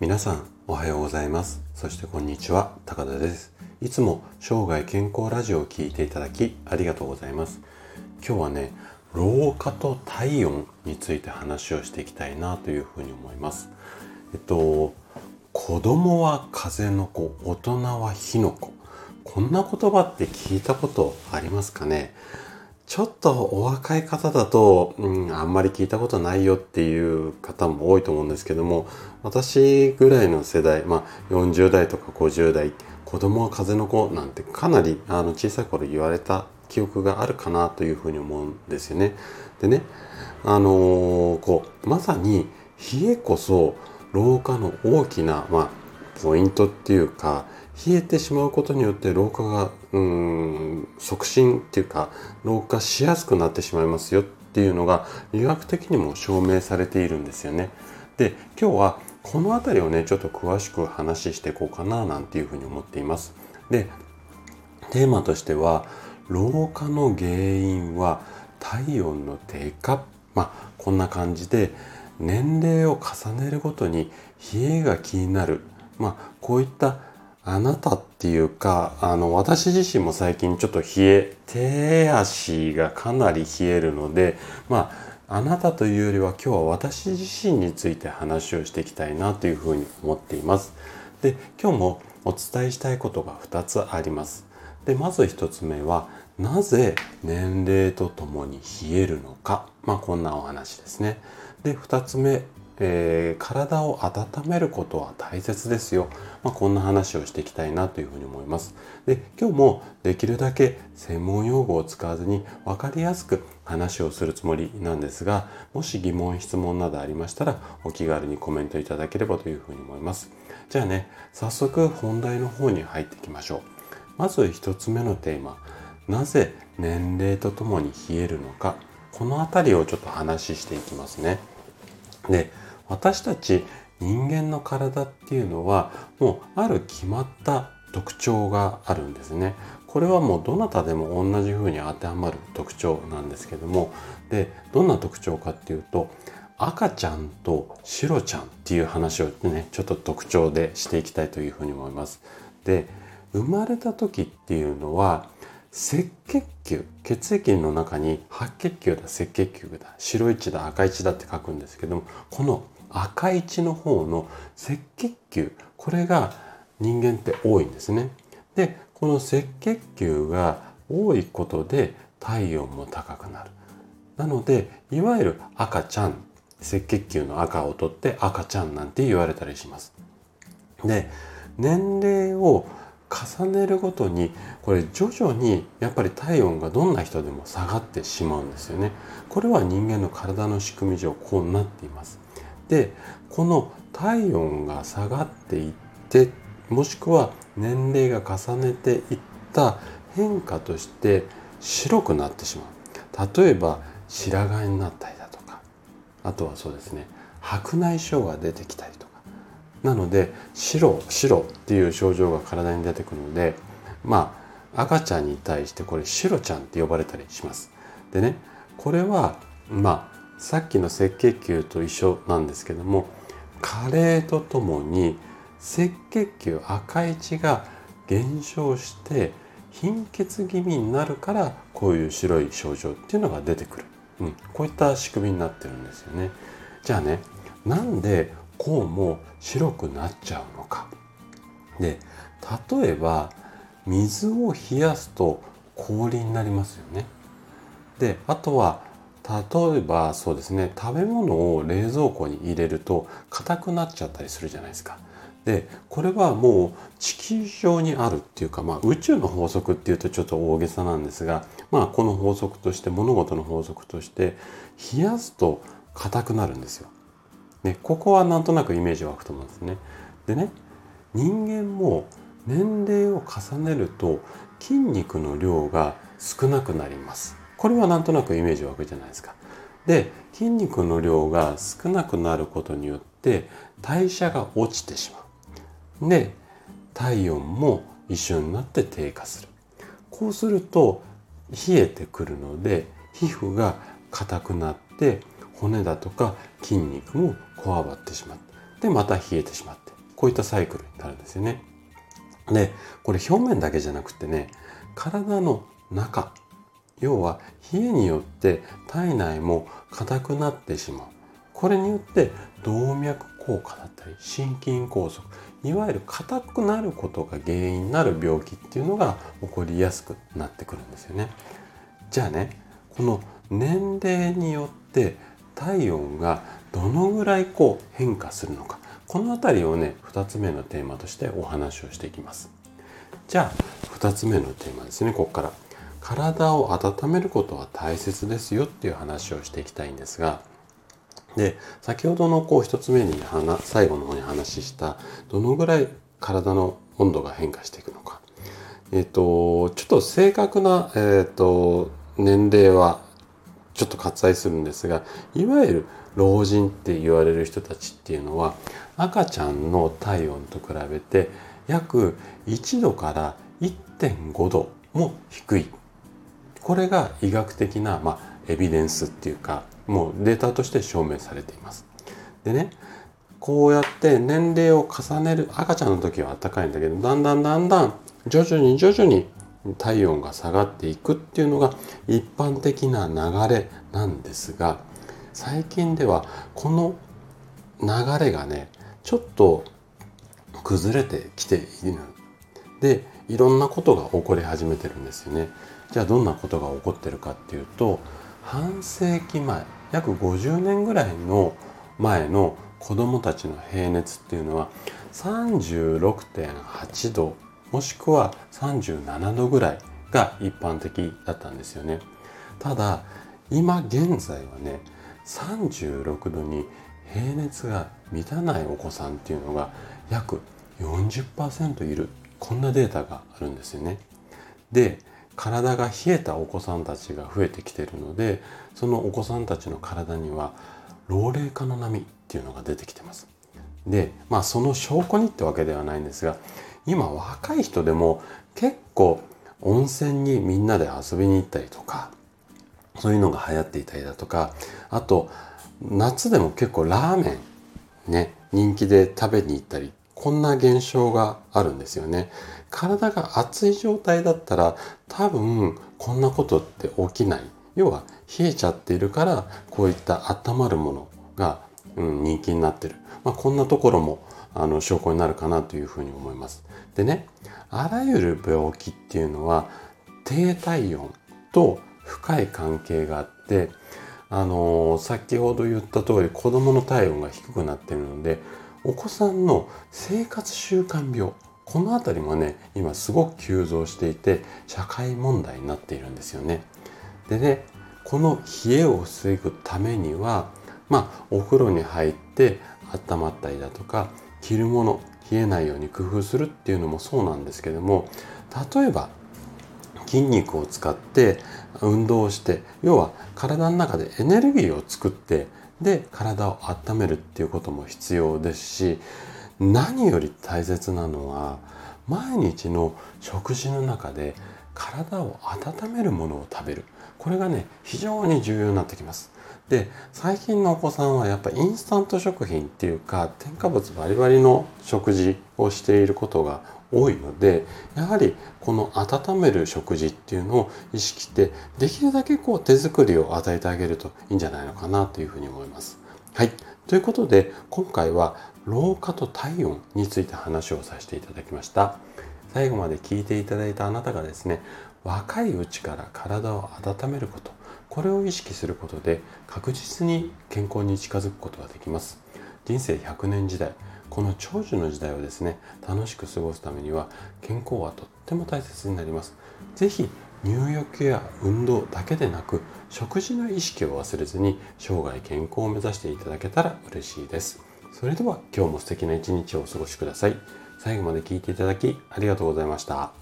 皆さんおはようございます。そしてこんにちは。高田です。いつも生涯健康ラジオを聴いていただきありがとうございます。今日はね老化と体温について話をしていきたいなというふうに思います。えっと子供は風の子大人は火の子。こんな言葉って聞いたことありますかね？ちょっとお若い方だと、うん、あんまり聞いたことないよっていう方も多いと思うんですけども、私ぐらいの世代、まあ40代とか50代、子供は風の子なんてかなりあの小さい頃言われた記憶があるかなというふうに思うんですよね。でね、あのー、こう、まさに冷えこそ老化の大きな、まあ、ポイントっていうか、冷えてしまうことによって老化がうん促進っていうか老化しやすくなってしまいますよっていうのが医学的にも証明されているんですよね。で今日はこの辺りをねちょっと詳しく話していこうかななんていうふうに思っています。でテーマとしては老化の原因は体温の低下まあこんな感じで年齢を重ねるごとに冷えが気になるまあこういったあなたっていうか、あの、私自身も最近ちょっと冷え、手足がかなり冷えるので、まあ、あなたというよりは今日は私自身について話をしていきたいなというふうに思っています。で、今日もお伝えしたいことが2つあります。で、まず1つ目は、なぜ年齢とともに冷えるのか。まあ、こんなお話ですね。で、2つ目えー、体を温めることは大切ですよ。まあ、こんな話をしていきたいなというふうに思います。で、今日もできるだけ専門用語を使わずに分かりやすく話をするつもりなんですが、もし疑問、質問などありましたらお気軽にコメントいただければというふうに思います。じゃあね、早速本題の方に入っていきましょう。まず1つ目のテーマ、なぜ年齢とともに冷えるのか、この辺りをちょっと話していきますね。で、私たち人間の体っていうのはもうある決まった特徴があるんですね。これはもうどなたでも同じ風に当てはまる特徴なんですけどもでどんな特徴かっていうと赤ちゃんと白ちゃんっていう話をねちょっと特徴でしていきたいというふうに思います。で生まれた時っていうのは赤血球血液の中に白血球だ赤血球だ白い血だ赤い血だって書くんですけどもこの赤い血の方の赤血球これが人間って多いんですね。でこの赤血球が多いことで体温も高くなる。なのでいわゆる赤ちゃん赤血球の赤を取って赤ちゃんなんて言われたりします。で年齢を重ねるごとにこれ徐々にやっぱり体温がどんな人でも下がってしまうんですよね。これは人間の体の仕組み上こうなっています。でこの体温が下がっていってもしくは年齢が重ねていった変化として白くなってしまう。例えば白髪になったりだとか。あとはそうですね白内障が出てきたりとか。なので白白っていう症状が体に出てくるのでまあ赤ちゃんに対してこれ白ちゃんって呼ばれたりします。でねこれはまあさっきの赤血球と一緒なんですけども加齢とともに赤血球赤い血が減少して貧血気味になるからこういう白い症状っていうのが出てくる、うん、こういった仕組みになってるんですよね。じゃあねなんでこうも白くなっちゃうのか。で例えば水を冷やすと氷になりますよね。であとは例えばそうですね食べ物を冷蔵庫に入れると硬くなっちゃったりするじゃないですか。でこれはもう地球上にあるっていうか、まあ、宇宙の法則っていうとちょっと大げさなんですが、まあ、この法則として物事の法則として冷やすと硬くなるんですよ。ね、ここはなんとなくイメージ湧くと思うんですね。でね人間も年齢を重ねると筋肉の量が少なくなります。これはなんとなくイメージ湧くじゃないですか。で筋肉の量が少なくなることによって代謝が落ちてしまう。で体温も一緒になって低下する。こうすると冷えてくるので皮膚が硬くなって骨だとか筋肉もこわばってしまってでまた冷えてしまってこういったサイクルになるんですよね。で、これ表面だけじゃなくてね、体の中、要は冷えによって体内も硬くなってしまう。これによって動脈硬化だったり心筋梗塞いわゆる硬くなることが原因になる病気っていうのが起こりやすくなってくるんですよね。じゃあねこの年齢によって体温がどのぐらいこう変化するのかこの辺りをね2つ目のテーマとしてお話をしていきます。じゃあ2つ目のテーマですねここから体を温めることは大切ですよっていう話をしていきたいんですがで先ほどのこう1つ目に最後の方に話したどのぐらい体の温度が変化していくのか。えっ、とちょっと正確な、えーと、年齢はちょっと割愛するんですがいわゆる老人って言われる人たちっていうのは赤ちゃんの体温と比べて約1度から1.5度も低い。これが医学的な、まあ、エビデンスっていうかもうデータとして証明されています。でねこうやって年齢を重ねる赤ちゃんの時は暖かいんだけどだんだんだんだん徐々に徐々に体温が下がっていくっていうのが一般的な流れなんですが最近ではこの流れがねちょっと崩れてきているでいろんなことが起こり始めてるんですよねじゃあどんなことが起こってるかっていうと半世紀前約50年ぐらいの前の子どもたちの平熱っていうのは36.8度もしくは37度ぐらいが一般的だったんですよね。ただ今現在はね36度に平熱が満たないお子さんっていうのが約40%いる。こんなデータがあるんですよね。で体が冷えたお子さんたちが増えてきているのでそのお子さんたちの体には老齢化の波っていうのが出てきてます。でまあその証拠にってわけではないんですが今若い人でも結構温泉にみんなで遊びに行ったりとかそういうのが流行っていたりだとかあと夏でも結構ラーメンね人気で食べに行ったりこんな現象があるんですよね。体が熱い状態だったら多分こんなことって起きない。要は冷えちゃっているからこういった温まるものが、うん、人気になってる。まあ、こんなところもあの証拠になるかなというふうに思います。でね、あらゆる病気っていうのは低体温と深い関係があって、あのー、先ほど言った通り子供の体温が低くなってるのでお子さんの生活習慣病この辺りもね今すごく急増していて社会問題になっているんですよね。でねこの冷えを防ぐためにはまあお風呂に入って温まったりだとか着るもの冷えないように工夫するっていうのもそうなんですけども例えば筋肉を使って運動をして要は体の中でエネルギーを作ってで体を温めるっていうことも必要ですし何より大切なのは毎日の食事の中で体を温めるものを食べる。これがね非常に重要になってきます。で最近のお子さんはやっぱインスタント食品っていうか添加物バリバリの食事をしていることが多いのでやはりこの温める食事っていうのを意識してできるだけこう手作りを与えてあげるといいんじゃないのかなというふうに思います。はい。ということで今回は老化と体温について話をさせていただきました。最後まで聞いていただいたあなたがですね若いうちから体を温めることこれを意識することで確実に健康に近づくことができます人生100年時代この長寿の時代をですね楽しく過ごすためには健康はとっても大切になります。是非入浴や運動だけでなく食事の意識を忘れずに生涯健康を目指していただけたら嬉しいです。それでは今日も素敵な一日をお過ごしください。最後まで聞いていただきありがとうございました。